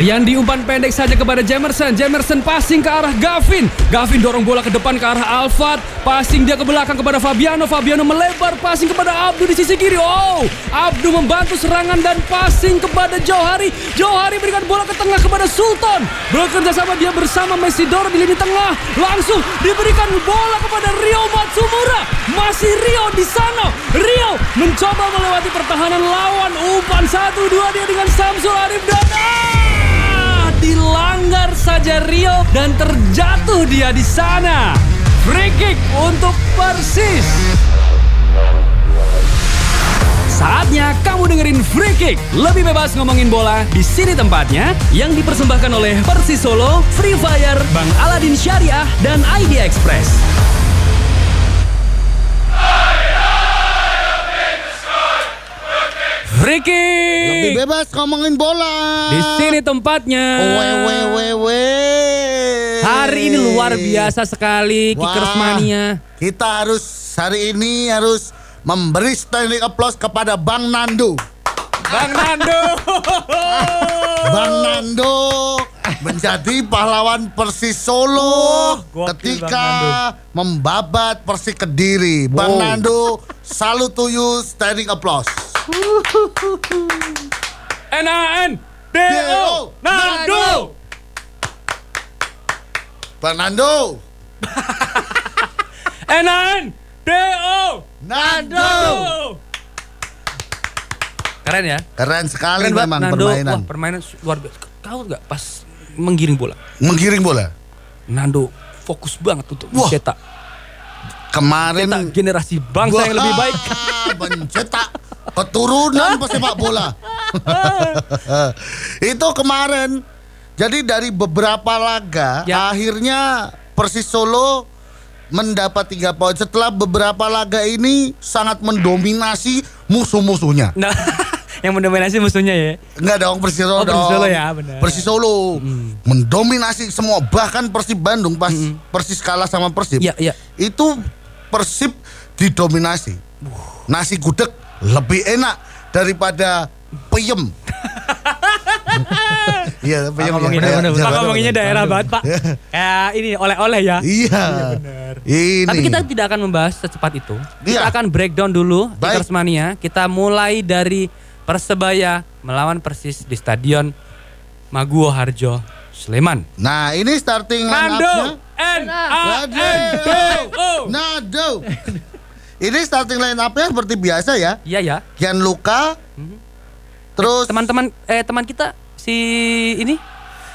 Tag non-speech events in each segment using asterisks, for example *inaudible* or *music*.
Rian diumpan pendek saja kepada Jamerson. Jamerson passing ke arah Gavin. Gavin dorong bola ke depan ke arah Alfat. Passing dia ke belakang kepada Fabiano. Fabiano melebar passing kepada Abdu di sisi kiri. Oh, Abdu membantu serangan dan passing kepada Johari. Johari berikan bola ke tengah kepada Sultan. Bekerja sama dia bersama Mesidoro di lini tengah. Langsung diberikan bola kepada Rio Matsumura. Masih Rio di sana. Rio mencoba melewati pertahanan lawan. Umpan satu dua dia dengan Samsul Arif dan dilanggar saja Rio dan terjatuh dia di sana. Free kick untuk Persis. Saatnya kamu dengerin Free Kick. Lebih bebas ngomongin bola di sini tempatnya yang dipersembahkan oleh Persis Solo, Free Fire, Bang Aladin Syariah, dan Idea Express. Free Lebih bebas ngomongin bola. Di sini tempatnya. Weh. Hari ini luar biasa sekali Wah. Kickers Mania. Kita harus hari ini harus memberi standing applause kepada Bang Nando. Bang Nando. *laughs* Bang Nando menjadi pahlawan Persis Solo Oh, ketika membabat Persi Kediri. Bang Wow. Nando, salut to you, standing applause. N-A-N. D-O. D-O. Nando. Bang *laughs* Nando, N-A-N. D-O. Nando. Keren ya? Keren sekali Keren memang Nando. permainan. Wah, permainan luar biasa. Kau nggak pas menggiring bola? Menggiring bola. Nando fokus banget untuk Wah. mencetak Kemarin mencetak generasi bangsa yang lebih baik. *laughs* mencetak keturunan pesepak bola. *laughs* Itu kemarin. Jadi dari beberapa laga Ya. akhirnya Persis Solo mendapat tiga poin setelah beberapa laga ini sangat mendominasi musuh-musuhnya. *laughs* Nah, *laughs* yang mendominasi musuhnya ya. Enggak dong Persis Solo Oh, Persis dong. Solo ya, benar. Persis Solo mendominasi semua bahkan Persib Bandung pas Persis kalah sama Persib. Iya, iya. Itu Persib didominasi. Nasi gudeg lebih enak daripada peyem. *laughs* Iya, peyem. Ngomongin, ya. bener, Iya, Pak bener, ngomonginnya daerah banget, Pak. Kayak ini oleh-oleh ya. Iya. Ini. Tapi kita tidak akan membahas secepat itu. Kita Iya. akan breakdown dulu Baik. Mania. Kita mulai dari Persebaya melawan Persis di Stadion Maguwo Harjo, Sleman. Nah, ini starting line Nando up-nya. N A N D O. Nado. Ini starting line up-nya seperti biasa ya. Iya ya. Gianluca. Mhm. Terus Teman-teman eh teman kita si ini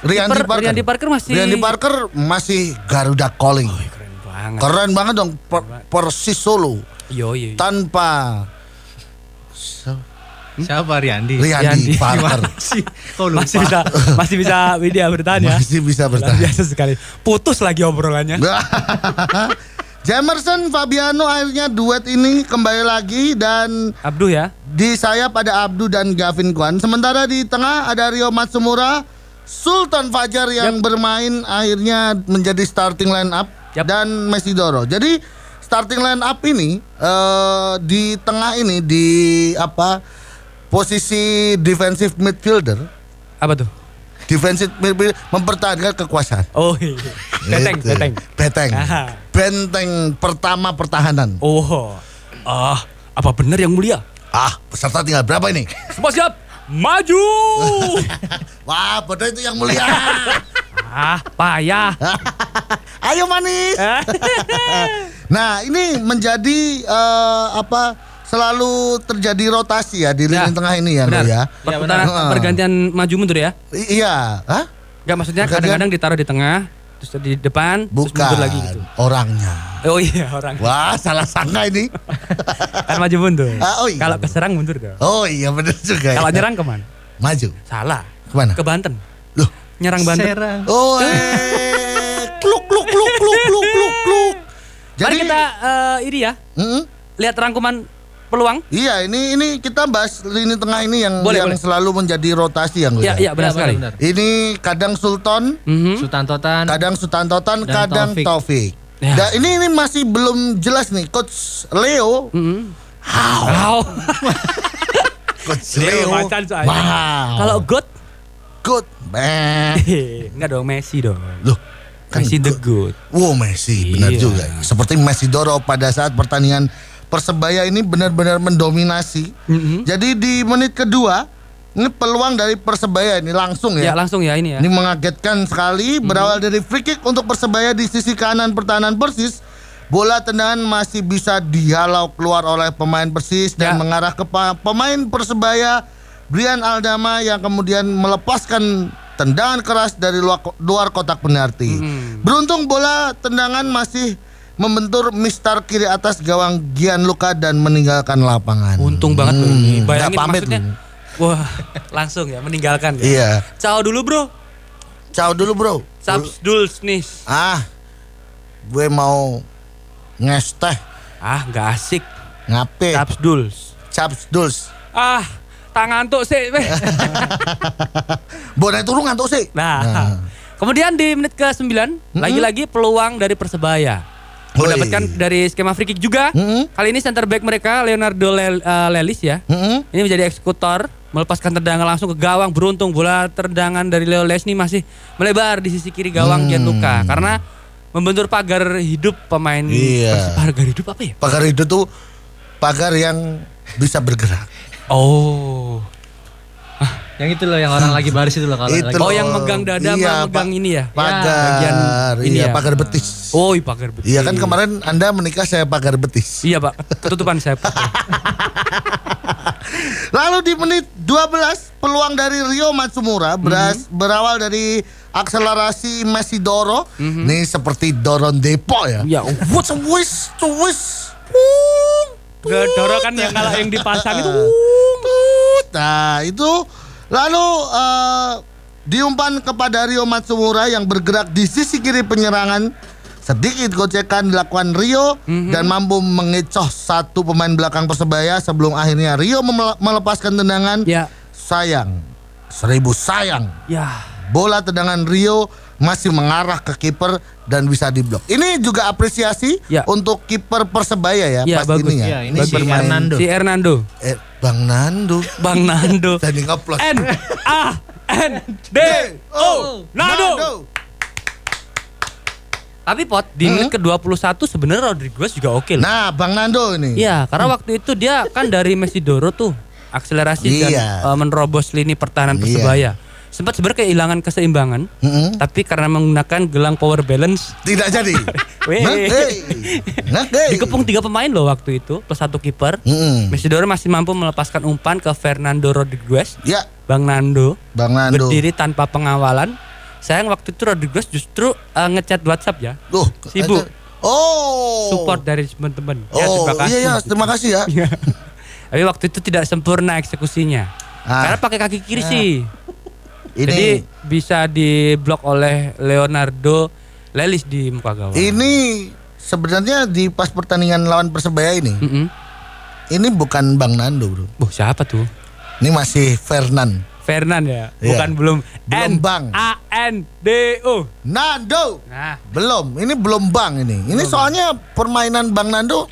Rianti kiper Parker. Rianti Parker masih Rianti Parker masih Garuda calling. keren banget. Keren banget dong per- Persis Solo Yo yo. yo. tanpa Siapa Riandi? Rianti Rianti. Parker. *laughs* Lupa? Masih bisa masih bisa media bertahan ya. Masih bisa Luar bertahan. biasa sekali. Putus lagi obrolannya. *laughs* Jamerson Fabiano akhirnya duet ini kembali lagi dan Abdu ya. di sayap ada Abdu dan Gavin Kwan. Sementara di tengah ada Rio Matsumura, Sultan Fajar yang bermain akhirnya menjadi starting line up Yap. dan Mesidoro. Jadi starting line up ini eh, di tengah ini di apa posisi defensive midfielder, Apa tuh? Midfielder mempertahankan kekuasaan. Oh iya. Beteng, Gitu. beteng. Benteng. Aha. Benteng pertama pertahanan. Oh. Ah, apa benar yang mulia? Ah, peserta tinggal berapa ini? Semua siap. Maju. *laughs* Wah, bodoh itu yang mulia. *laughs* ah, payah. Ayo manis. *laughs* Nah, ini menjadi eh, apa? Selalu terjadi rotasi ya di lini Ya, tengah ini ya, Benar. Bro ya. Perputaran benar. pergantian maju mundur ya. I- iya, Hah? Enggak maksudnya kadang-kadang ditaruh di tengah, terus di depan, terus Bukan mundur lagi gitu. orangnya. Oh iya, orang. Wah, salah sangka ini. *laughs* Kan maju mundur. Ah, oh iya. Kalau keserang mundur dong. Oh iya benar juga. ya. Kalau nyerang ke mana? maju. Salah. Ke mana? Ke Banten. Loh. Nyerang Banten. Serang. Oh, eh. *laughs* kluk kluk kluk kluk kluk kluk kluk. Mari kita eh, ini ya, Mm-mm. lihat rangkuman peluang. Iya, ini ini kita bahas lini tengah ini yang Boleh, yang boleh. selalu menjadi rotasi yang Iya, iya benar Ya, sekali. benar. Ini kadang Sultan, Mhm. Sultan Totan. kadang Sutantotan, Dan kadang Taufik. Taufik. Ya. Dan ini ini masih belum jelas nih coach Leo. Mhm. Wow. Wow. *laughs* Coach Leo. Wow. Kalau God good. Bang. *laughs* Enggak dong Messi dong. Loh, kan Messi the good. good. Wow Messi, benar Iya. juga. Seperti Messi Doro pada saat pertandingan Persebaya ini benar-benar mendominasi. Mhm. Jadi di menit kedua ini peluang dari Persebaya ini langsung Ya ya. langsung ya ini ya. Ini mengagetkan sekali berawal dari free kick untuk Persebaya di sisi kanan pertahanan Persis. Bola tendangan masih bisa dihalau keluar oleh pemain Persis dan Ya. mengarah ke pemain Persebaya Brian Aldama yang kemudian melepaskan tendangan keras dari luar, luar kotak penalti. Mhm. Beruntung bola tendangan masih membentur Mister kiri atas gawang Gianluca dan meninggalkan lapangan. Untung banget Hmm, ini. Bayangin pamit maksudnya. loh. Wah, langsung ya meninggalkan ya. Iya. Ciao dulu, Bro. Ciao dulu, Bro. Saps duls nih. Ah, gue mau ngesteh Ah, nggak asik. ngape Saps duls. caps duls Ah, tangan tuh sih. *laughs* boleh turun ngantuk sih Nah, kemudian di menit ke-9 lagi-lagi peluang dari Persebaya. Mendapatkan dari skema free kick juga. Mm-mm. Kali ini center back mereka Leonardo Lel- eh, Lelis ya. Mm-mm. Ini menjadi eksekutor, melepaskan tendangan langsung ke gawang. Beruntung bola tendangan dari Leo ini masih melebar di sisi kiri gawang Hmm. Gianluca karena membentur pagar hidup pemain Iya. Pagar hidup apa ya? pagar itu tuh pagar yang bisa bergerak Oh. Yang itu loh yang orang lagi baris itu loh kalau Itu lagi. Oh, loh. yang megang dada Iya, megang ini ya? pagar bagian ini iya ya. pagar betis Oh, iya, pagar betis. iya kan kemarin anda menikah saya pagar betis Iya, Pak. Ketutupan saya, Pak. *laughs* lalu di menit 12 peluang dari Rio Matsumura beras, berawal dari akselerasi Messi Doro nih seperti Doron Depo ya Iya. what's a wish to wish Doro kan yang kalau yang dipasang itu. Tut. Nah itu lalu eh, diumpan kepada Rio Matsumura yang bergerak di sisi kiri penyerangan. Sedikit gocekan dilakukan Rio dan mampu mengecoh satu pemain belakang Persebaya sebelum akhirnya Rio melepaskan tendangan. Ya. Sayang, seribu sayang. Ya. Bola tendangan Rio masih mengarah ke kiper dan bisa diblok. Ini juga apresiasi Ya. untuk kiper Persebaya ya, Ya, pas bagus. ini ya. Ya, ini Baik si bermain. Hernando. Si Hernando. Eh, Bang Nando. *laughs* Bang Nando. *laughs* Tadi ngeplos. N A N D O Nando. Tapi pot di menit ke-21 sebenarnya Rodriguez juga oke loh. Nah, Bang Nando ini. Iya, karena waktu itu dia kan dari Messi Doro tuh akselerasi dan Iya. eh, menerobos lini pertahanan Iya. Sempat sebenarnya kehilangan keseimbangan, Mm-mm. tapi karena menggunakan gelang power balance Tidak jadi. *laughs* Ngekei. Ngekei. dikepung tiga pemain loh waktu itu plus satu kiper. Mm-mm. Messi Doro masih mampu melepaskan umpan ke Fernando Rodriguez. Ya, Bang Nando Bang Nando. berdiri tanpa pengawalan. Sayang waktu itu Rodriguez justru eh, ngechat WhatsApp ya. Tuh. Sibuk. Oh. Support dari teman-teman. Oh, ya, terima kasih. iya ya, terima kasih ya. Iya. *laughs* Tapi waktu itu tidak sempurna eksekusinya. Ah. Karena pakai kaki kiri sih. Ini Jadi bisa diblok oleh Leonardo Lelis di muka gawang. ini sebenarnya di pas pertandingan lawan Persebaya ini, Mm-mm. ini bukan Bang Nando, Bro. Buh, siapa tuh? Ini masih Fernan. Fernan ya, Iya. bukan belum. Belum N Bang. A N D O. Nando. Nah, Belum, ini belum Bang ini. Ini soalnya permainan Bang Nando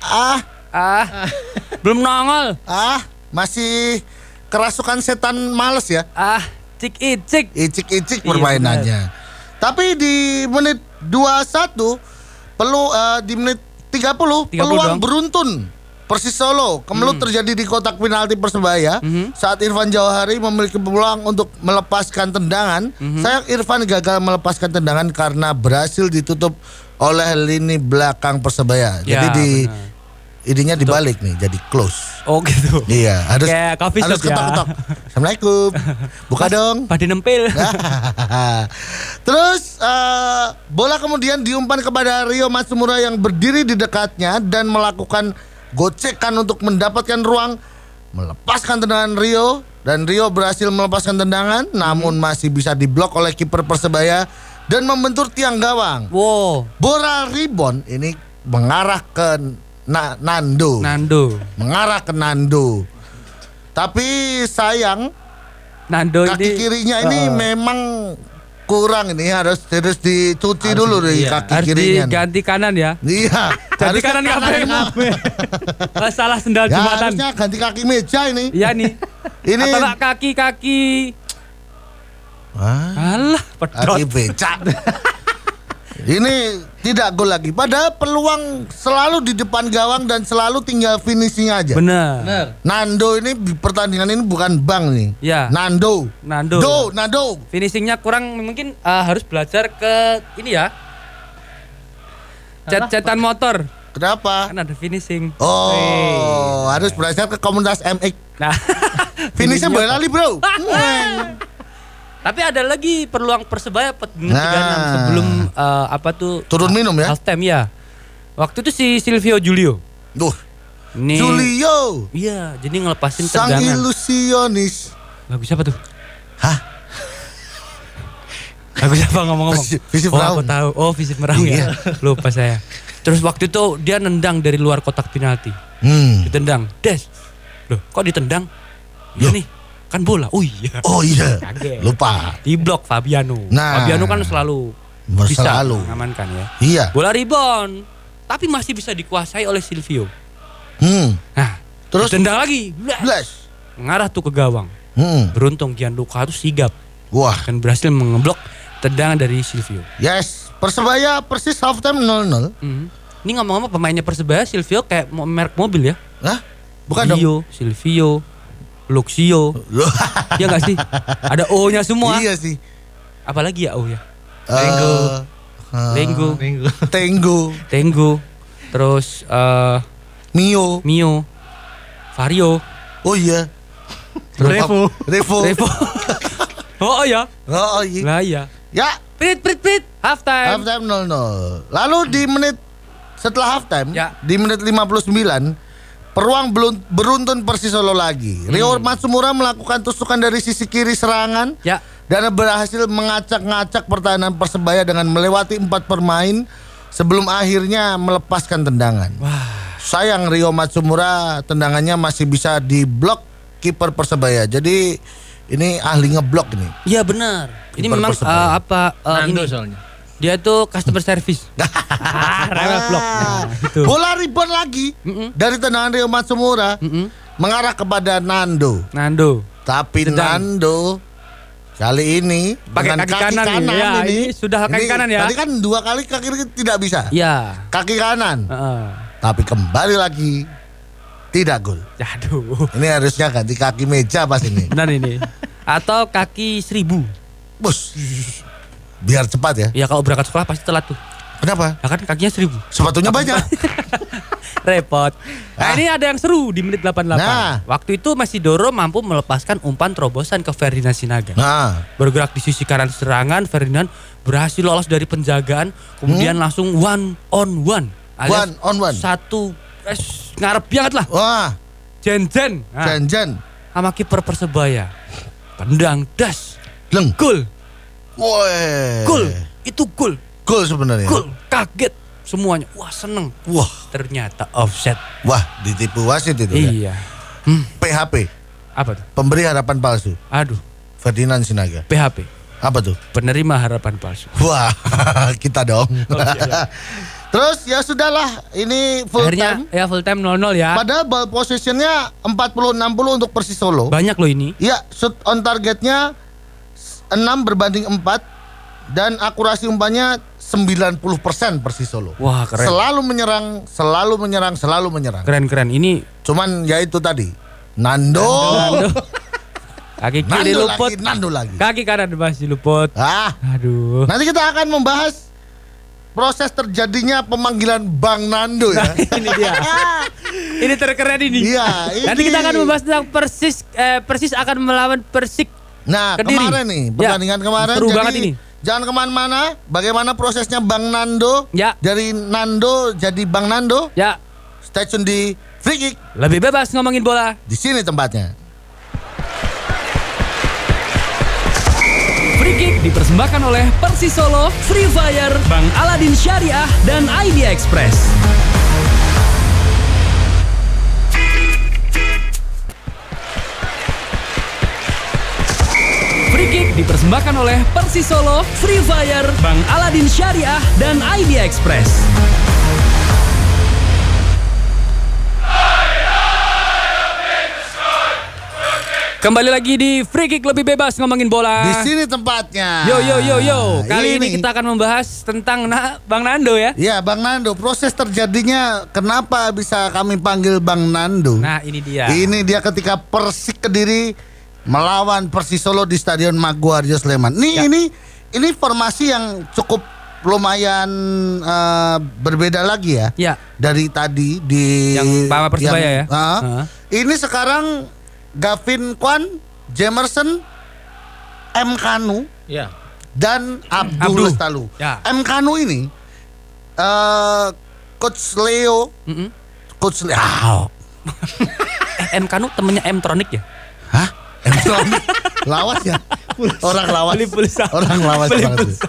ah ah, *laughs* belum nongol. ah masih kerasukan setan males ya. Ah, cik icik. Icik-icik Iya, permainannya. Tapi di menit 21 perlu eh, di menit 30, 30 peluang doang. beruntun Persis Solo kemelut terjadi di kotak penalti Persebaya saat Irfan Jawahari memiliki peluang untuk melepaskan tendangan. Sayang Irfan gagal melepaskan tendangan karena berhasil ditutup oleh lini belakang Persebaya. Ya, Jadi di benar. Ininya dibalik nih, jadi close. Oh gitu. Iya, harus Kayak coffee harus shop ya. ketok-ketok. Assalamualaikum. *laughs* Buka dong. Pada nempel. *laughs* Terus eh, bola kemudian diumpan kepada Rio Matsumura yang berdiri di dekatnya dan melakukan gocekan untuk mendapatkan ruang melepaskan tendangan Rio dan Rio berhasil melepaskan tendangan namun masih bisa diblok oleh kiper Persebaya dan membentur tiang gawang. Wow, Bola ribon ini mengarah ke Na- Nando. Nando. mengarah ke Nando. Tapi sayang Nando kaki ini kirinya ini eh, memang kurang ini harus harus dicuci Harus dulu iya. kaki harus kirinya. diganti kanan ya. Iya. *laughs* Ganti kanan *laughs* ngapain? Salah sendal Ya, jumatan. harusnya ganti kaki meja ini. Iya nih. *laughs* Ini Atau kaki-kaki Ah, Alah, pedot. kaki becak. Ini tidak gol lagi. Padahal peluang selalu di depan gawang dan selalu tinggal finishing aja. Bener. Bener. Nando ini di pertandingan ini bukan Bang nih. Ya. Nando. Nando. Do, Nando. Finishingnya kurang mungkin eh, harus belajar ke ini ya. Cet-cetan motor. Kenapa? Kan ada finishing. Oh, harus belajar ke komunitas MX. Nah. Finishnya boleh lali, Bro. *laughs* Tapi ada lagi peluang Persebaya pet- menit Nah. 36 sebelum eh, apa tuh Turun minum ya. half time ya. Waktu itu si Silvio Julio. Duh, Nih. Julio. Iya, jadi ngelepasin Sang tendangan. ilusionis. Lagu siapa tuh? Hah? *laughs* Lagu siapa ngomong-ngomong? Visi- Visi oh, aku tahu. Oh, Visi Meraung Iya. ya. Lupa saya. Terus waktu itu dia nendang dari luar kotak penalti. Hmm. Ditendang. Des. Loh, kok ditendang? Iya nih. Kan bola. Oh iya. Oh iya. Kaget. Lupa. Di blok Fabiano. Nah. Fabiano kan selalu Selalu. bisa mengamankan ya. Iya. Bola rebound. Tapi masih bisa dikuasai oleh Silvio. Hmm. Nah, Terus ditendang lagi. Blas. Mengarah tuh ke gawang. Hmm. Beruntung Gianluca itu sigap Wah. dan berhasil mengeblok tendangan dari Silvio. Yes. Persebaya persis halftime 0-0. Mhm. Ini ngomong-ngomong pemainnya Persebaya Silvio kayak merek mobil ya. Hah? Bukan dong. Gio, Silvio, Luxio. *laughs* ya nggak sih? Ada O-nya semua. Iya sih. Apalagi ya O ya? Tenggo. Lenggo, Minggu. Tenggo. Tenggo, terus eh Mio. Mio, Vario, Oh iya. Revo. Revo. Revo. *laughs* oh iya. Oh iya. Lah iya. Ya, Prit prit prit. Half time. halftime 0-0. Lalu di menit setelah halftime, Ya. di menit 59, peruang belum beruntun Persis Solo lagi. Rio Matsumura melakukan tusukan dari sisi kiri serangan Ya. dan berhasil mengacak-ngacak pertahanan Persebaya dengan melewati empat pemain sebelum akhirnya melepaskan tendangan. Wah. Sayang Rio Matsumura tendangannya masih bisa diblok kiper Persebaya. Jadi ini ahli ngeblok ini. Iya benar. Ini memang Persebaya. eh, apa eh, Nando ini soalnya. Dia tuh customer service. *laughs* ah, rewel blok. Nah. Bola rebound lagi Mm-mm. dari tendangan Rio Matsumura Mm-mm. mengarah kepada Nando. Nando. Tapi Sedang. Nando kali ini Pakai dengan kaki kanan nih. Ya, ini sudah kaki kanan ya. Tadi kan dua kali kaki tidak bisa. Ya. Kaki kanan. Heeh. Tapi kembali lagi tidak gol. Aduh. Ini harusnya ganti kaki meja pas ini. Benar ini. Atau kaki seribu. Bus. Biar cepat ya. Ya kalau berangkat sekolah pasti telat tuh. Kenapa? Ya kan kakinya seribu. Sepatunya banyak. *laughs* Repot. Nah, Ah. ini ada yang seru di menit 88. Nah. Waktu itu Masidoro mampu melepaskan umpan terobosan ke Ferdinand Sinaga. Nah, Bergerak di sisi kanan serangan, Ferdinand berhasil lolos dari penjagaan, kemudian langsung one on one. alias Hmm? One on one. Satu eh, ngarep banget lah. wah, Jen-jen. Nah, janjan, sama kiper Persebaya. Tendang das. leng, Gol. Woi, Gol. Itu gol. gol sebenarnya. Gol. Kaget semuanya. Wah, seneng. Wah, Ternyata offset. wah, ditipu wasit itu ya. Iya. Hmm, PHP, apa tuh? pemberi harapan palsu. Aduh, Ferdinand Sinaga. PHP. Apa tuh? Penerima harapan palsu. Wah, *laughs* kita dong. *laughs* Oh, iya, iya. Terus ya sudahlah, ini full Akhirnya time. ya full time 0-0 ya. Padahal ball possessionnya 40-60 untuk Persis Solo. Banyak loh ini. Ya, shoot on targetnya 6 berbanding 4 dan akurasi umpannya 90% Persis Solo. Wah, keren. Selalu menyerang, selalu menyerang, selalu menyerang. Keren-keren. Ini Cuman ya itu tadi. Nando. Nando. *laughs* Kaki kiri Nando luput. lagi, Nando lagi. Kaki kanan masih luput. Ah, Aduh. nanti kita akan membahas proses terjadinya pemanggilan Bang Nando ya. *laughs* ini dia. *laughs* ini terkeren ini. Iya, Nanti ini. kita akan membahas tentang Persis eh, Persis akan melawan Persik. Nah, Kediri. kemarin nih, Ya, pertandingan kemarin. seru jadi banget ini. Jangan ke mana-mana. Bagaimana prosesnya Bang Nando? Ya. Dari Nando jadi Bang Nando. Ya, Stay tune di Free Kick. lebih bebas ngomongin bola. Di sini tempatnya. Free Kick dipersembahkan oleh Persis Solo, Free Fire, Bang Aladin Syariah, dan Idea Express. Free Kick dipersembahkan oleh Persis Solo, Free Fire, Bang Aladin Syariah, dan Idea Express. Kembali lagi di Free Kick lebih bebas ngomongin bola. Di sini tempatnya. Yo yo yo yo. Kali ini, Ini. kita akan membahas tentang na Bang Nando ya. Ya Bang Nando, proses terjadinya kenapa bisa kami panggil Bang Nando? Nah, ini dia. Ini dia ketika Persik Kediri melawan Persis Solo di Stadion Maguwarjo Sleman. Nih Ya. ini ini formasi yang cukup lumayan eh, berbeda lagi ya. Ya. Dari tadi di Yang bawa Persebaya ya? Ah. Ah. Ini sekarang Gavin Kwan, Jamerson, M Kanu Iya. dan Abdul Abdul. Lestalu. Ya. M Kanu ini eh Coach Leo, Mm-mm. Coach Leo. *laughs* M Kanu temennya M Tronic ya? Hah? Emtronic lawas ya? Orang lawas. Beli pulsa. Orang lawas Beli banget. pulsa.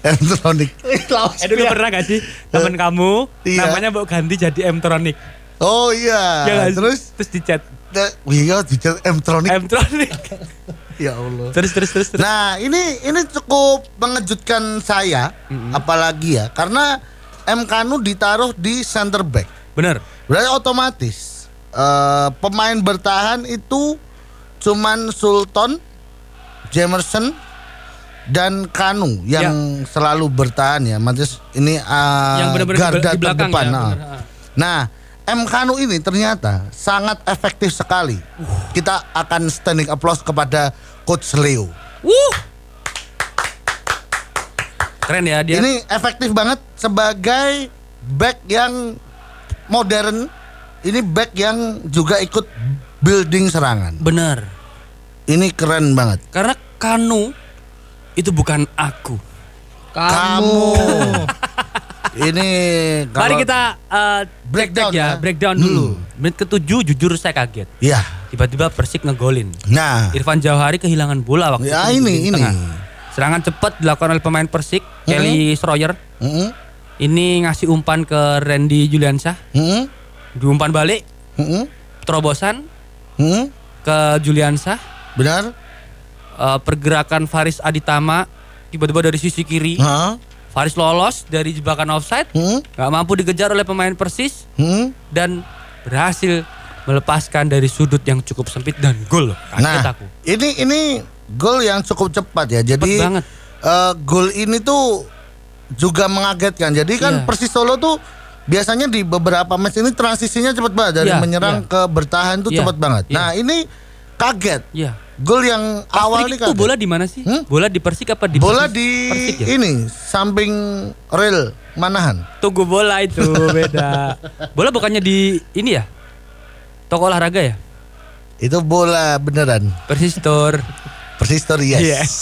Emtronic. Lawas Eh dulu pernah gak sih temen kamu Iya. namanya mau ganti jadi M Tronic? Oh iya. Ya? Terus terus dicat eh, iya dicat Emtronic. M Tronic. *laughs* ya Allah. terus terus terus terus. Nah, ini ini cukup mengejutkan saya apalagi ya karena M Kanu ditaruh di center back. Bener. Berarti otomatis eh, pemain bertahan itu cuman Sultan, Jamerson dan Kanu yang selalu bertahan ya. Maksudnya ini eh, Yang benar-benar di, garda di belakang terdepan. ya. Nah. Ah. Nah, M Kanu ini ternyata sangat efektif sekali. Kita akan standing applause kepada Coach Leo. Wuh. Keren ya dia. Ini efektif banget sebagai back yang modern. Ini back yang juga ikut building serangan. Bener. Ini keren banget. Karena Kanu itu bukan aku. Kamu. *laughs* ini kalau- Mari kita uh, Breakdown ya, ya. breakdown Hmm. dulu. Menit ketujuh jujur saya kaget. Ya. Tiba-tiba Persik ngegolin. Nah, Irfan Jauhari kehilangan bola waktu Ya, itu di ini, ini. tengah. Serangan cepat dilakukan oleh pemain Persik, Kelly Schroyer. mm-mm, Ini ngasih umpan ke Randy Juliansyah, mm-mm, diumpan balik, mm-mm, terobosan mm-mm. ke Juliansyah, benar? Eh, pergerakan Faris Aditama tiba-tiba dari sisi kiri, Hah? Faris lolos dari jebakan offside, Hmm? mampu dikejar oleh pemain Persis Hmm? dan berhasil melepaskan dari sudut yang cukup sempit dan gol. Nah, aku. ini ini gol yang cukup cepat ya. Jadi banget. eh, gol ini tuh juga mengagetkan. Jadi kan Iya. Persis Solo tuh biasanya di beberapa match ini transisinya cepat banget dari Iya, menyerang iya. ke bertahan tuh Iya, cepat banget. iya. Nah, ini kaget. Iya. Gol yang awal nih kick tuh kaget. bola di mana sih? Hmm? Bola di Persik apa di Bola Persis? di Persik ya? ini samping rel Manahan. Tunggu bola itu *laughs* beda. bola bukannya di ini ya? Toko olahraga ya? Itu bola beneran. Persistor. Persistor yes. Yes.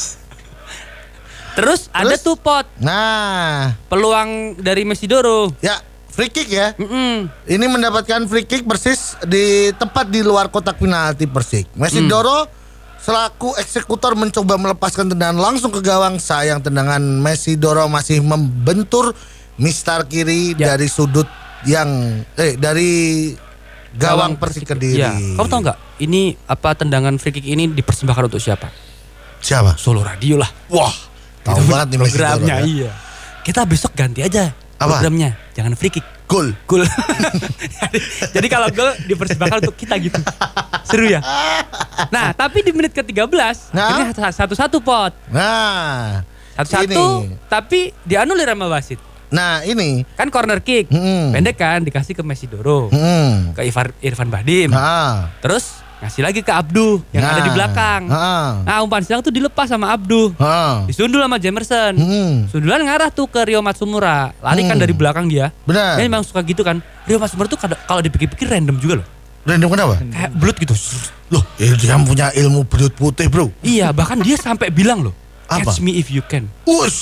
Terus, ada Terus? tuh pot Nah, peluang dari Mesidoro. ya free kick ya. Mm-mm. Ini mendapatkan free kick persis di tepat di luar kotak penalti Persik. Messi Doro selaku eksekutor mencoba melepaskan tendangan langsung ke gawang. Sayang tendangan Messi Doro masih membentur mistar kiri Ya. dari sudut yang eh dari gawang Persik Kediri. Ya, kamu tahu nggak? Ini apa tendangan free kick ini dipersembahkan untuk siapa? Siapa? Solo Radio lah. Wah, tahu banget nih Messi Doro. programnya. ya. Iya. Kita besok ganti aja Apa? programnya. Jangan free kick. Gol. Gol. jadi, *laughs* jadi kalau gol dipersembahkan untuk kita gitu. Seru ya? Nah, tapi di menit ke-13 Nah? ini satu-satu pot. Nah, Satu-satu tapi dianulir sama wasit. Nah, ini. Kan corner kick. Hmm. Pendek kan dikasih ke Mesidoro. Hmm. Ke Irfan, Irfan Bahdim. Nah. Terus ngasih lagi ke Abdu yang ada di Nah. belakang. Nah. Nah, umpan silang tuh dilepas sama Abdu. Nah. Disundul sama Jamerson. Hmm. Sundulan ngarah tuh ke Rio Matsumura. Lari kan Hmm. dari belakang dia. Benar. Dia memang suka gitu kan. Rio Matsumura tuh kalau dipikir-pikir random juga loh. Random kenapa? Kayak belut gitu. Loh, eh, dia punya ilmu belut putih, Bro. iya, bahkan dia sampai bilang loh. Apa? Catch me if you can. Us.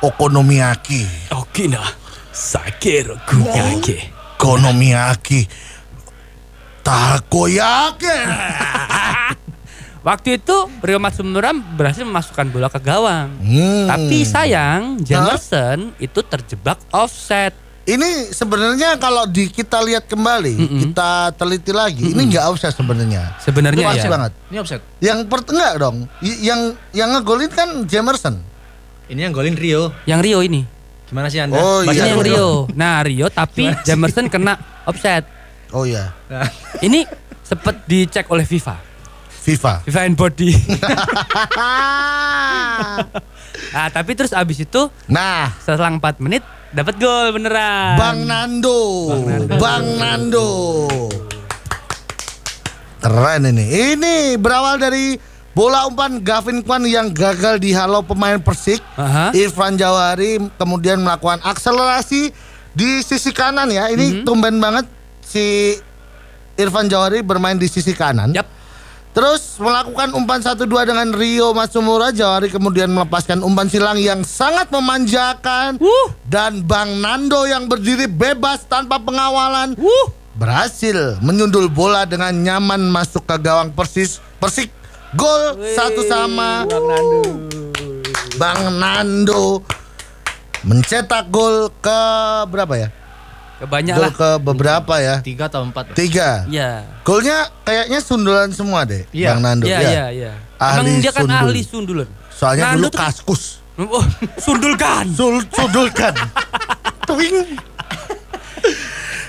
Okonomiyaki. Oke nah. Sakero kunyake. Okonomiyaki. Takoyaki. *laughs* Waktu itu Rio Matsumura berhasil memasukkan bola ke gawang. Hmm. Tapi sayang Jamerson itu terjebak offset. Ini sebenarnya kalau di kita lihat kembali, kita teliti lagi, ini nggak offset sebenarnya. Sebenarnya ya. banget. Ini offset. Yang per enggak dong. Y- yang yang ngegolin kan Jamerson. Ini yang golin Rio. Yang Rio ini. Gimana sih Anda? Oh, iya. Yang. *laughs* Rio. Nah Rio tapi Jamerson kena offset. Oh iya. Nah, *laughs* Ini Sempet dicek oleh FIFA. FIFA. FIFA and Body. *laughs* nah, tapi terus abis itu nah, selang 4 menit dapat gol beneran. Bang Nando. Bang Nando. Keren ini. Ini berawal dari bola umpan Gavin Kwan yang gagal dihalau pemain Persik. Aha. Irfan Jawari kemudian melakukan akselerasi di sisi kanan ya. Ini tumben banget si Irfan Jawari bermain di sisi kanan. Yap. Terus melakukan umpan 1-2 dengan Rio Matsumura Jawari kemudian melepaskan umpan silang yang sangat memanjakan Wuh. dan Bang Nando yang berdiri bebas tanpa pengawalan Wuh. berhasil menyundul bola dengan nyaman masuk ke gawang Persis Persik gol satu sama Bang Nando. Bang Nando mencetak gol ke berapa ya? Kebanyak Gol lah. ke beberapa ya? Tiga atau empat. Tiga. Iya. Golnya kayaknya sundulan semua deh, Iya. Bang Nando. Iya, ya. iya, iya. Ahli Emang dia kan sundul. ahli sundulan. Soalnya Nando dulu tuh- kaskus. *laughs* Oh, sundulkan. Sul sundulkan. *laughs* Tuing.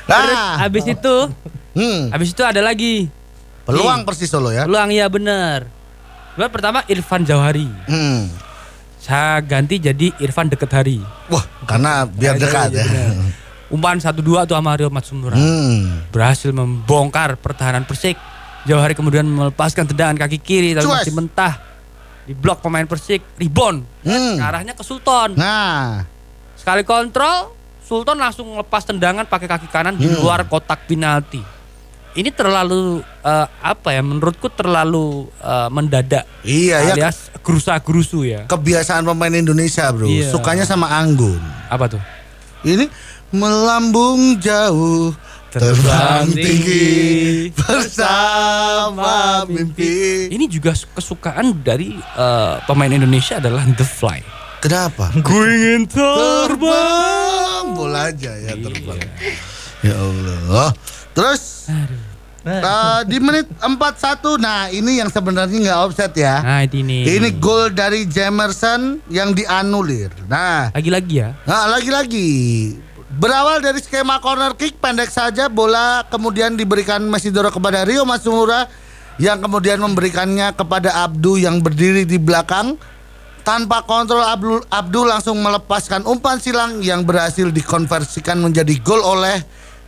Terus Nah, habis itu, hmm, habis itu ada lagi. peluang Persis Solo ya. Peluang iya bener. Gol pertama Irfan Jauhari. Hmm. Saya ganti jadi Irfan deket hari. Wah, karena biar Iya, dekat iya, ya. bener. *laughs* Umpan 1-2 tuh sama Rio Matsumura. Hmm. Berhasil membongkar pertahanan Persik. Jauhari kemudian melepaskan tendangan kaki kiri tapi Cues. masih mentah. Di blok pemain Persik, rebound. Hmm. Arahnya ke Sultan. Nah, Sekali kontrol, Sultan langsung lepas tendangan pakai kaki kanan di Hmm. luar kotak penalti. Ini terlalu eh, apa ya? Menurutku terlalu eh, mendadak. iya ya alias gerusa-gerusu ya. kebiasaan pemain Indonesia, Bro. Iya. Sukanya sama anggun. Apa tuh? Ini melambung jauh, terbang tinggi bersama mimpi. Ini juga kesukaan dari eh, pemain Indonesia adalah The Fly. Kenapa? Gue ingin Terbang bola aja ya terbang. Ya Allah. Terus eh, di menit 41 nah ini yang sebenarnya nggak offset ya. Nah ini. Ini gol dari Jamerson yang dianulir. Nah, Lagi-lagi ya. Nah, lagi-lagi berawal dari skema corner kick pendek saja bola kemudian diberikan Mesidoro kepada Rio Matsumura yang kemudian memberikannya kepada Abdu yang berdiri di belakang. Tanpa kontrol Abdul Abdul langsung melepaskan umpan silang yang berhasil dikonversikan menjadi gol oleh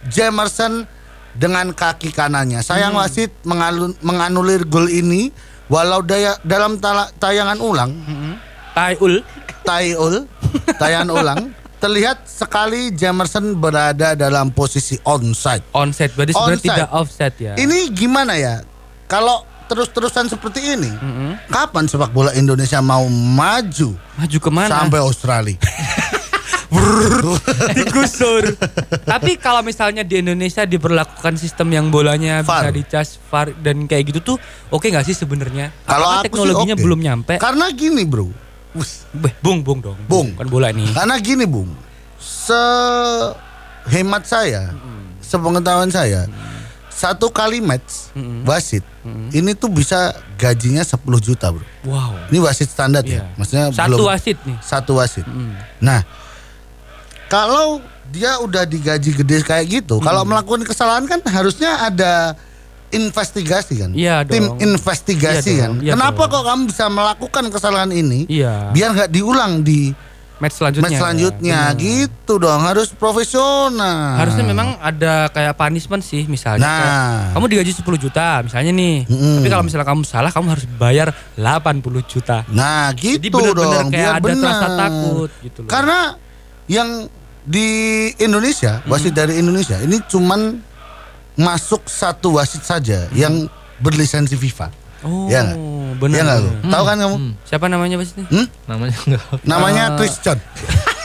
Jamerson dengan kaki kanannya. Sayang wasit mengalun- menganulir gol ini walau daya, dalam tala- tayangan ulang. Taiul. Tayul, tayangan ulang, *laughs* terlihat sekali Jamerson berada dalam posisi onside. Onset. Berarti sebenarnya Onside. tidak offset ya. Ini gimana ya? Kalau terus-terusan seperti ini, Mm-mm. kapan sepak bola Indonesia mau maju Maju ke mana? sampai Australia? *laughs* digusur. Tapi kalau misalnya di Indonesia diberlakukan sistem yang bolanya bisa VAR. dicas VAR dan kayak gitu tuh oke nggak sih sebenarnya? Kalau aku sih teknologinya oke. belum nyampe? Karena gini, Bro. Wus, bung bung dong. Bung. Kan bola nih. Karena gini, Bung. Sehemat saya, sepengetahuan saya, satu kali match wasit ini tuh bisa gajinya 10 juta, Bro. Wow. Ini wasit standar ya. Iya. Maksudnya Satu belum wasit nih. satu wasit. Mm. Nah, kalau dia udah digaji gede kayak gitu, Hmm. kalau melakukan kesalahan kan harusnya ada investigasi kan? Iya Tim dong. investigasi Iya kan? dong, iya Kenapa dong. kok kamu bisa melakukan kesalahan ini? Iya. Biar nggak diulang di Match selanjutnya. match selanjutnya Benar. gitu dong, harus profesional. Harusnya memang ada kayak punishment sih misalnya. Nah. kayak, kamu digaji 10 juta misalnya nih. Mm-mm. Tapi kalau misalnya kamu salah kamu harus bayar 80 juta. Nah, gitu Jadi benar-benar dong, kayak biar ada rasa takut gitu loh. Karena yang di Indonesia, wasit Hmm. dari Indonesia ini cuman masuk satu wasit saja yang berlisensi FIFA. Oh, Iya nggak? benar. Lu? benar. Tahu kan kamu? Siapa namanya wasitnya? Hmm? Namanya enggak. Namanya Ah. Chris John.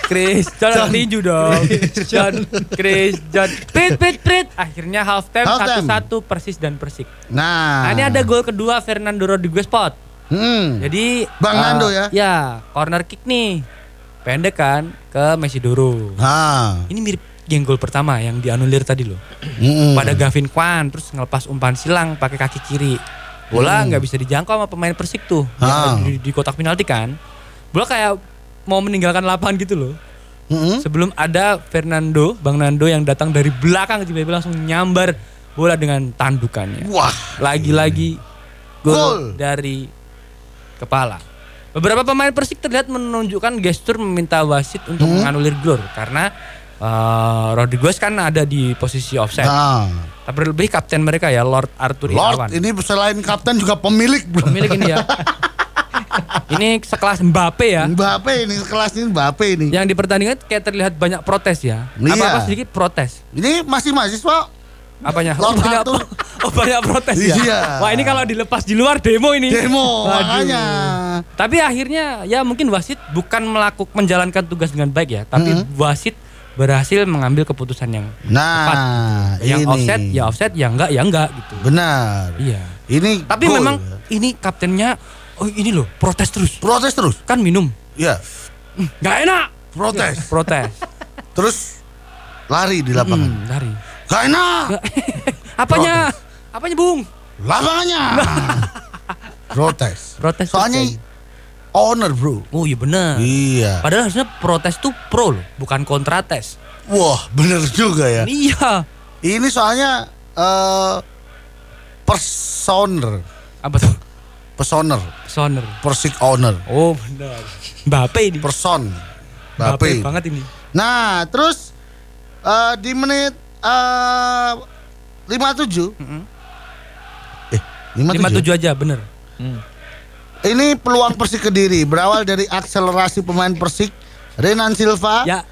Chris John tinju dong. John Chris John. Prit prit prit. Akhirnya half time satu-satu Persis dan Persik. Nah, Nah, ini ada gol kedua Fernando Rodriguez Pot. Hmm. Jadi Bang eh, Nando ya? Ya, corner kick nih. Pendek kan ke Mesidoro. Ah. Ini mirip yang gol pertama yang dianulir tadi loh. Mm-mm. Pada Gavin Kwan terus ngelepas umpan silang pakai kaki kiri. Bola nggak bisa dijangkau sama pemain Persik tuh. Ah. di, di kotak penalti kan. Bola kayak mau meninggalkan lapangan gitu loh. Mm-mm. Sebelum ada Fernando, Bang Nando yang datang dari belakang tiba-tiba langsung nyambar bola dengan tandukannya. Wah, Lagi-lagi Gol. gol dari kepala. Beberapa pemain Persik terlihat menunjukkan gestur meminta wasit untuk Hmm. menganulir gol karena eh, Rodriguez kan ada di posisi offside. nah, Tapi lebih kapten mereka ya Lord Arthur Lord Irawan. ini selain kapten juga pemilik. Pemilik ini ya. *laughs* ini sekelas Mbappe ya. Mbappe ini kelas ini Mbappe ini. Yang di pertandingan kayak terlihat banyak protes ya. Iya. Apa-apa sedikit protes. Ini masih mahasiswa. Apanya? Lord oh, banyak, Arthur. oh, banyak protes ya. Iya. Wah ini kalau dilepas di luar demo ini. Demo, Waduh. makanya. Tapi akhirnya ya mungkin wasit bukan melakukan menjalankan tugas dengan baik ya, tapi Hmm. wasit berhasil mengambil keputusan yang Nah, yang ini. offset ya offset, yang enggak ya enggak gitu. Benar. Iya. Ini Tapi gol. memang ini kaptennya oh ini loh protes terus. protes terus. Kan minum. Ya, Nggak enak. protes. Protes. *laughs* terus lari di lapangan. Hmm, dari. Gak enak. *laughs* Apanya? Apanya, Bung? Lapangannya. *laughs* protes. Protes. Soalnya owner, Bro. Oh iya benar. Iya. Padahal harusnya protes tuh pro loh, bukan kontrates. Wah, bener juga ya. Iya. Ini soalnya eh personer, Apa tuh? personer, Soner. persik owner, Oh benar. Mbappe ini. person. Mbappe Bape. banget ini. Nah, terus eh, di menit eh 57 Mm-mm. eh 57. 57 aja bener. Ini peluang Persik Kediri berawal dari akselerasi pemain Persik Renan Silva Ya.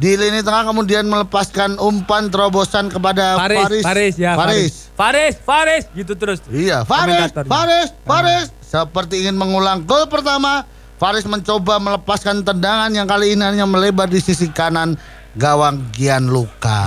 di lini tengah kemudian melepaskan umpan terobosan kepada Faris, Faris. Faris ya. Faris. Faris, Faris, gitu terus. Iya, Faris. Faris, Faris. Seperti ingin mengulang gol pertama, Faris mencoba melepaskan tendangan yang kali ini hanya melebar di sisi kanan gawang Gianluca.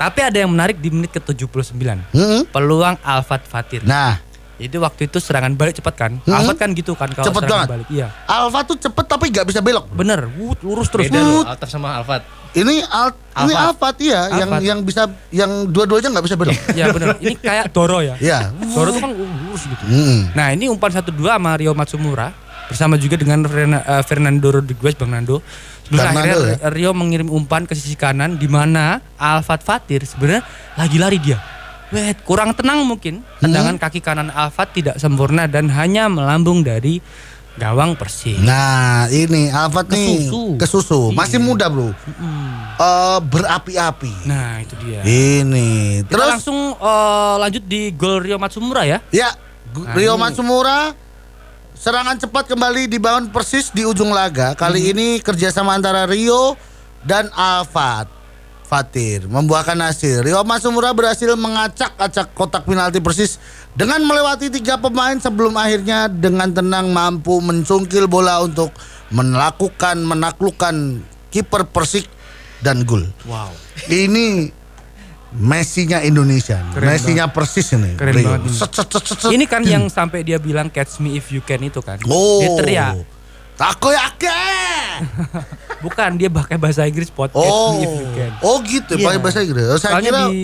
Tapi ada yang menarik di menit ke-79. Hmm? Peluang Alfat Fatir. Nah, Jadi waktu itu serangan balik cepat kan? Hmm. Alfat kan gitu kan kalau Cepet serangan banget. balik. Iya. Alfa tuh cepet tapi nggak bisa belok. Bener, wut, lurus terus. Beda Wut. loh, sama Alfat. Ini Al ini Alphard. Alphard iya yang Alphard. yang bisa yang dua-duanya nggak bisa belok. Ya bener, *laughs* ini kayak Doro ya. Iya. Doro tuh kan lurus gitu. Hmm. Nah ini umpan 1-2 sama Rio Matsumura bersama juga dengan Rena- eh, Fernando Rodriguez Bang Nando. Sebelum Bang akhirnya ya? Rio mengirim umpan ke sisi kanan di mana Alfat Fatir sebenarnya lagi lari dia. Wet, kurang tenang mungkin. Tendangan Hmm. kaki kanan Alfat tidak sempurna dan hanya melambung dari gawang Persik. Nah, ini Alphard nih Kesusu. kesusu. Masih Iya. muda, Bro. Mm. Eh berapi-api. Nah itu dia. Ini. Kita Terus langsung eh, lanjut di gol Rio Matsumura ya. Ya, Nah, Rio ini- Matsumura serangan cepat kembali dibangun persis di ujung laga. Kali Hmm. ini kerjasama antara Rio dan Alfat Fatir membuahkan hasil. Rio Matsumura berhasil mengacak-acak kotak penalti persis dengan melewati tiga pemain sebelum akhirnya dengan tenang mampu mencungkil bola untuk melakukan menaklukkan kiper Persik dan gol. Wow. Ini Messi-nya Indonesia, Messi-nya persis ini. Keren banget ini. Set, set, set, set, set. Ini kan yang sampai dia bilang catch me if you can itu kan. Oh. Dia teriak. Takoyaki. *laughs* Bukan dia pakai bahasa Inggris pot catch Oh. me if you can. Oh gitu, Iya. pakai bahasa Inggris. Oh, Saya Soalnya kira di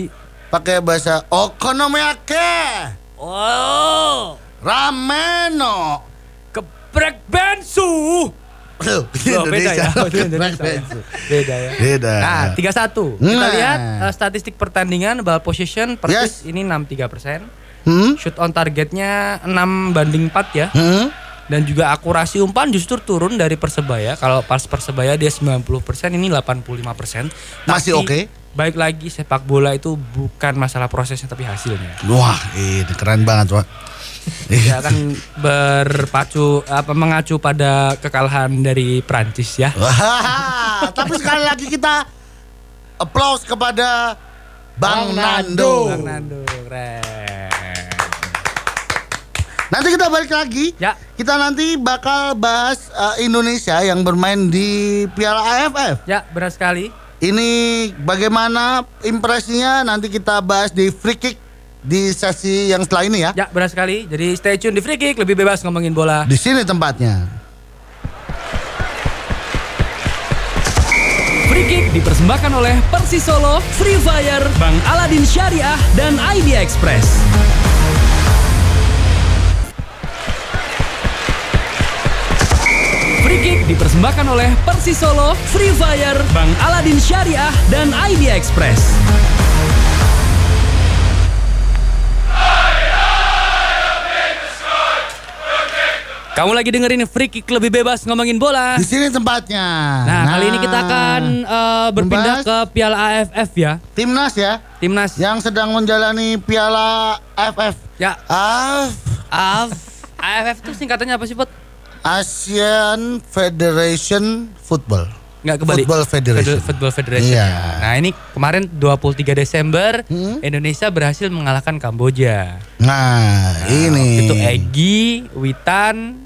pakai bahasa okonomiyaki. Oh, Rameno. keprek bensu. Loh, *laughs* Oh, beda ya. Indonesia. Beda. Beda ya. Beda. Nah, 31. Kita Nah. lihat eh, statistik pertandingan ball possession Yes. persis ini 63%. Hmm? Shoot on targetnya 6 banding 4 ya. Hmm? Dan juga akurasi umpan justru turun dari Persebaya. Kalau pas Persebaya dia 90%, ini 85%. Masih oke. Baik lagi sepak bola itu bukan masalah prosesnya tapi hasilnya. Wah, ini keren banget, Pak. *laughs* Ya akan berpacu apa mengacu pada kekalahan dari Prancis ya. Wah, tapi sekali lagi kita applause kepada Bang, Nando. Bang Nando, keren. Nanti kita balik lagi. Ya, Kita nanti bakal bahas uh, Indonesia yang bermain di Piala AFF. ya benar sekali. Ini bagaimana impresinya nanti kita bahas di free kick di sesi yang setelah ini ya. Ya benar sekali. Jadi stay tune di Free Kick lebih bebas ngomongin bola. Di sini tempatnya. Free Kick dipersembahkan oleh Persis Solo, Free Fire, Bang Aladin Syariah, dan Idea Express. Free Kick dipersembahkan oleh Persis Solo, Free Fire, Bank Aladin Syariah, dan ID Express. Kamu lagi dengerin Free Kick lebih bebas ngomongin bola. Di sini tempatnya. Nah, nah kali ini kita nah, akan uh, berpindah ke Piala AFF ya. Timnas ya. Timnas. Yang sedang menjalani Piala AFF. Ya. AFF. AFF itu singkatannya apa sih, Bot? ASEAN Federation Football. Nggak kebalik. Football Federation. Fed- Football Federation. Iya. Nah, ini kemarin 23 Desember Hmm. Indonesia berhasil mengalahkan Kamboja. Nah, ini. Itu Egi, Witan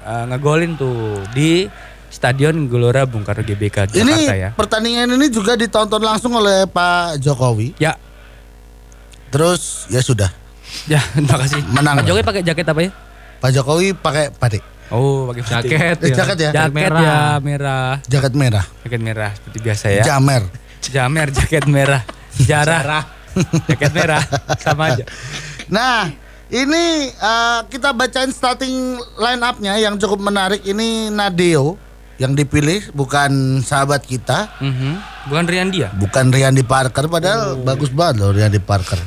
eh, ngegolin tuh di Stadion Gelora Bung Karno GBK Ini Jakarta ya. pertandingan ini juga ditonton langsung oleh Pak Jokowi. Ya, Terus ya sudah. ya, *laughs* terima kasih. Menang. Pak Jokowi pakai jaket apa ya? Pak Jokowi pakai batik, Oh, pakai putih. Jaket, Eh, jaket ya? Jaket merah. ya merah. jaket merah, Jaket merah seperti biasa ya. jamer. Jamer jaket merah. Jarah. jaket merah sama aja. Nah, ini eh, kita bacain starting line up-nya yang cukup menarik. Ini Nadeo yang dipilih bukan sahabat kita, Mhm. Bukan Rian dia. bukan Riandi Parker padahal bagus banget loh Riandi Parker. Oh.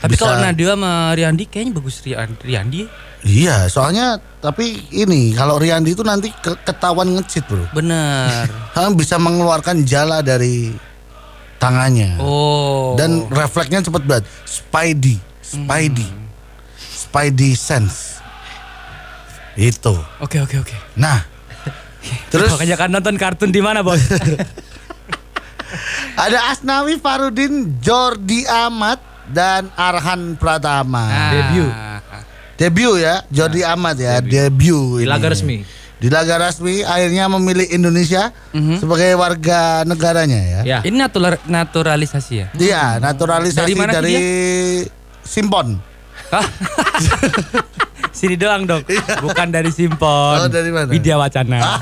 Tapi Bisa- kalau Nadia sama Riandi kayaknya bagus Rian Riandi. Iya, soalnya tapi ini kalau Riandi itu nanti ke- ketahuan ngecit, Bro. Bener. *laughs* Han bisa mengeluarkan jala dari tangannya. Oh. Dan refleksnya cepet banget. Spidey, Spidey, Spidey sense. Itu. Oke oke oke. Nah, *laughs* terus Makanya kan nonton kartun di mana, Bos? *laughs* ada Asnawi Farudin, Jordi Amat dan Arhan Pratama. Debut. Debut ya, Jordi Amat ya, debut. Di ini. laga resmi. Di laga resmi akhirnya memilih Indonesia Mhm. sebagai warga negaranya ya. Ya. Ini natural, naturalisasi ya? Iya, naturalisasi Dari mana dari Simpon. *laughs* Sini doang dong, bukan dari Simpon. Oh, dari mana? Widya Wacana. *laughs*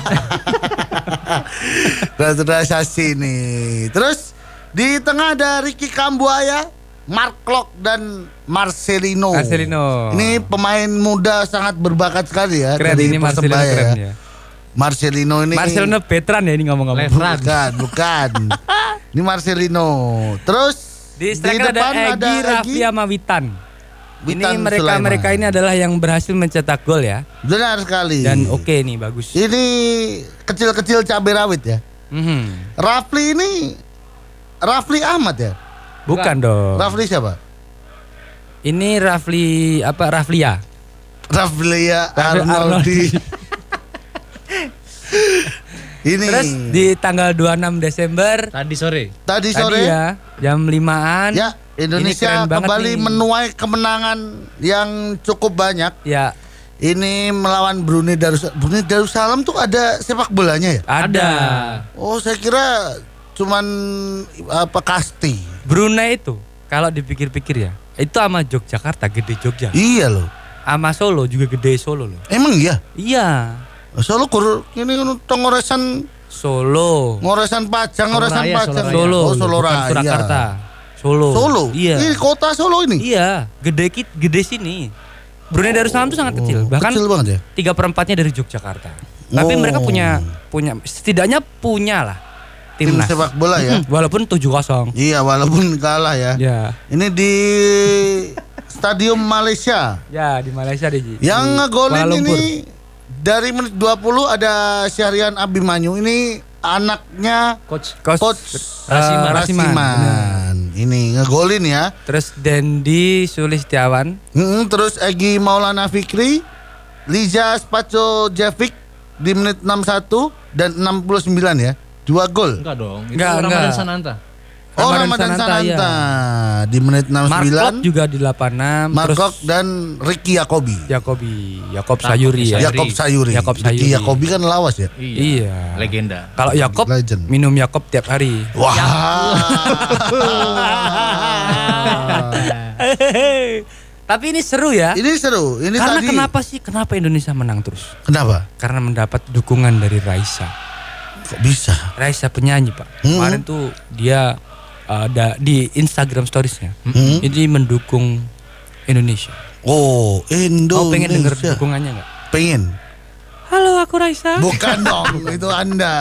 naturalisasi nih. Terus di tengah ada Ricky Kambuaya, Mark Klok dan Marcelino. Marcelino. Ini pemain muda sangat berbakat sekali ya Keren dari ini Marcelino Persebaya keren ya. ya. Marcelino ini Marcelino veteran ya ini ngomong-ngomong. Bukan, bukan. *laughs* ini Marcelino. Terus Di striker ada Egi, Raffi sama Witan. Witan ini mereka Sulaiman. mereka ini adalah yang berhasil mencetak gol ya. Benar sekali. Dan oke nih bagus. Ini kecil-kecil cabai rawit ya. Mhm. Rafli ini Rafli Ahmad ya. Bukan dong. Rafli siapa? Ini Rafli apa Raflia? Raflia Rafli Arnoldi. *laughs* ini Terus di tanggal 26 Desember Tadi sore. tadi tadi sore ya, ya jam 5-an. Indonesia Ini keren banget kembali nih. menuai kemenangan yang cukup banyak. Ya, Ini melawan Brunei Darussalam. Brunei Darussalam tuh ada sepak bolanya ya? ada. Oh, saya kira cuman apa kasti. Brunei itu kalau dipikir-pikir ya, itu sama Yogyakarta gede Jogja. Iya loh. Sama Solo juga gede Solo loh. Emang iya. Iya. Solo kur ini kan ngoresan Solo. ngoresan Pajang, ngoresan Pajang. Solo Solo. Oh, Solo Raya. Surakarta. Solo. Solo. Iya. Ini kota Solo ini. Iya, gede kit, gede sini. Brunei Darussalam itu sangat kecil, bahkan Kecil banget ya. tiga perempatnya dari Yogyakarta. Tapi Oh. mereka punya punya setidaknya punya lah Tim timnas. sepak bola ya. *laughs* Walaupun 7-0. Iya, walaupun *laughs* kalah ya. Ya. Ini di Stadium Malaysia. Ya, di Malaysia. Ji. Yang Di ngegolin ini dari menit 20 ada Syahrian Abimanyu. Ini anaknya Coach. Coach, Coach Rasiman. Rasiman. Rasiman. Ini ngegolin ya. Terus Dendi Sulistiawan. Terus Egi Maulana Fikri, Liza Spacojevic di menit 61 dan 69 ya. Dua gol. Enggak dong. Itu Enggak, Ramadan enggak. Sananta. Oh, Ramadan Ramadan Sananta, Sananta, iya. di menit Markot 69. juga di 86. Markok Terus dan Ricky Yakobi. Yakobi, Yakob Sayuri ya. Sayuri. Yakob Sayuri. Yakob Ricky Sayuri. Yakobi kan lawas ya. Iya. Legenda. Kalau Yakob Legend. minum Yakob tiap hari. Wah. *laughs* Tapi ini seru ya. Ini seru. Ini Karena tadi. kenapa sih? Kenapa Indonesia menang terus? Kenapa? Karena mendapat dukungan dari Raisa. Kok bisa? Raisa penyanyi pak. Hmm. Kemarin tuh dia ada di Instagram storiesnya. Hmm. Ini mendukung Indonesia. Oh, Indonesia. Kau pengen denger dukungannya nggak? Pengen. Halo aku Raisa. Bukan dong, *laughs* itu Anda.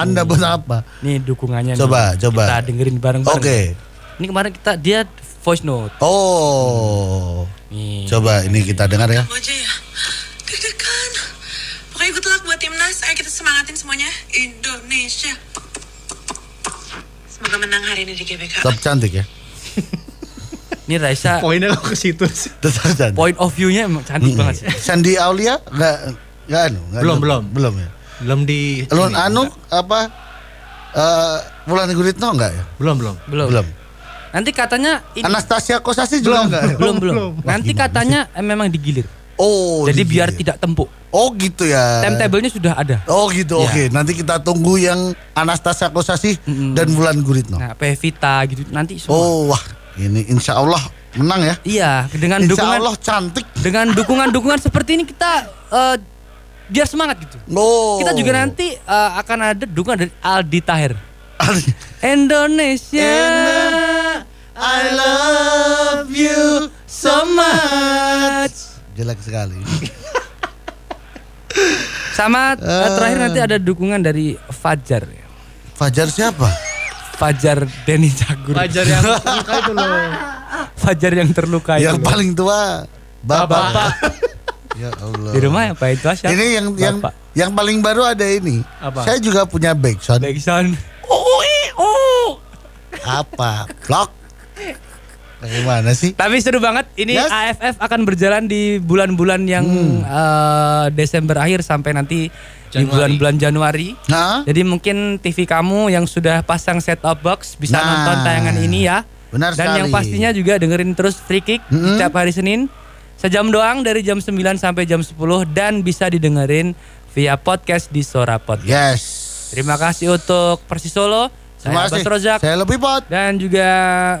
Anda buat apa? Nih dukungannya. Coba, nih. coba. Kita dengerin bareng-bareng. Oke. Ini kemarin kita dia voice note. Oh. Nih. Coba ini kita dengar ya. aja ya deg-degan buat timnas. Ayo kita semangatin semuanya. Indonesia. Semoga menang hari ini di GBK. Tetap cantik ya. Ini Raisa Poinnya kok ke situ sih. Tetap cantik. point of view-nya emang cantik banget sih. Sandi Aulia nggak nggak anu nggak Belum, anu. belum. belum ya. Belum di Lu ini, anu enggak. apa? Eh Wulan Guritno enggak ya? Belum, belum. Belum. Belum. Nanti katanya ini Anastasia Kosasi juga enggak? ya? belum belum. belum. Nanti katanya eh, memang digilir. Oh, Jadi gitu biar ya. tidak tempuk. Oh gitu ya. Timetable-nya sudah ada. Oh gitu, Ya. oke. Nanti kita tunggu yang Anastasia Kosasi dan Wulan Guritno. Nah, Pevita gitu nanti semua. Oh wah, ini insya Allah menang ya. Iya, dengan Insya dukungan Allah cantik. dengan dukungan-dukungan seperti ini kita eh, biar semangat gitu. Oh. Kita juga nanti eh, akan ada dukungan dari Aldi Taher. Indonesia. I love you so much. Jelek sekali. Sama eh, terakhir nanti ada dukungan dari Fajar. Fajar siapa? Fajar Denny Cagur. Wajar yang *laughs* terluka itu loh. Fajar yang terluka yang itu. paling tua. Bapak. Bapak. *laughs* ya Allah. Di rumah Pak itu siapa? Ini yang yang Bapak. yang paling baru ada ini. Apa? Saya juga punya backsound. Backsound. Oh, eh, oh. Apa? Vlog. Bagaimana sih? Tapi seru banget. Ini Yes. AFF akan berjalan di bulan-bulan yang eh, Desember akhir sampai nanti di Januari. bulan-bulan Januari. Nah, Jadi mungkin TV kamu yang sudah pasang set top box bisa Nah. nonton tayangan ini ya. Benar Dan yang sekali. pastinya juga dengerin terus Free Kick Mm-mm. setiap hari Senin. Sejam doang dari jam 9 sampai jam 10 dan bisa didengerin via podcast di Sora Podcast. yes. Terima kasih untuk Persis Solo. Terima Saya Rozak. Saya lebih pot. Dan juga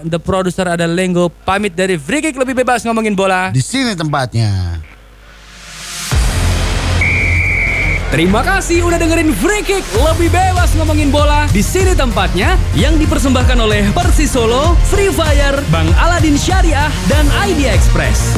the producer ada Lenggo pamit dari Free Kick lebih bebas ngomongin bola. Di sini tempatnya. Terima kasih udah dengerin Free Kick lebih bebas ngomongin bola. Di sini tempatnya yang dipersembahkan oleh Persis Solo, Free Fire, Bang Aladin Syariah dan Idea Express.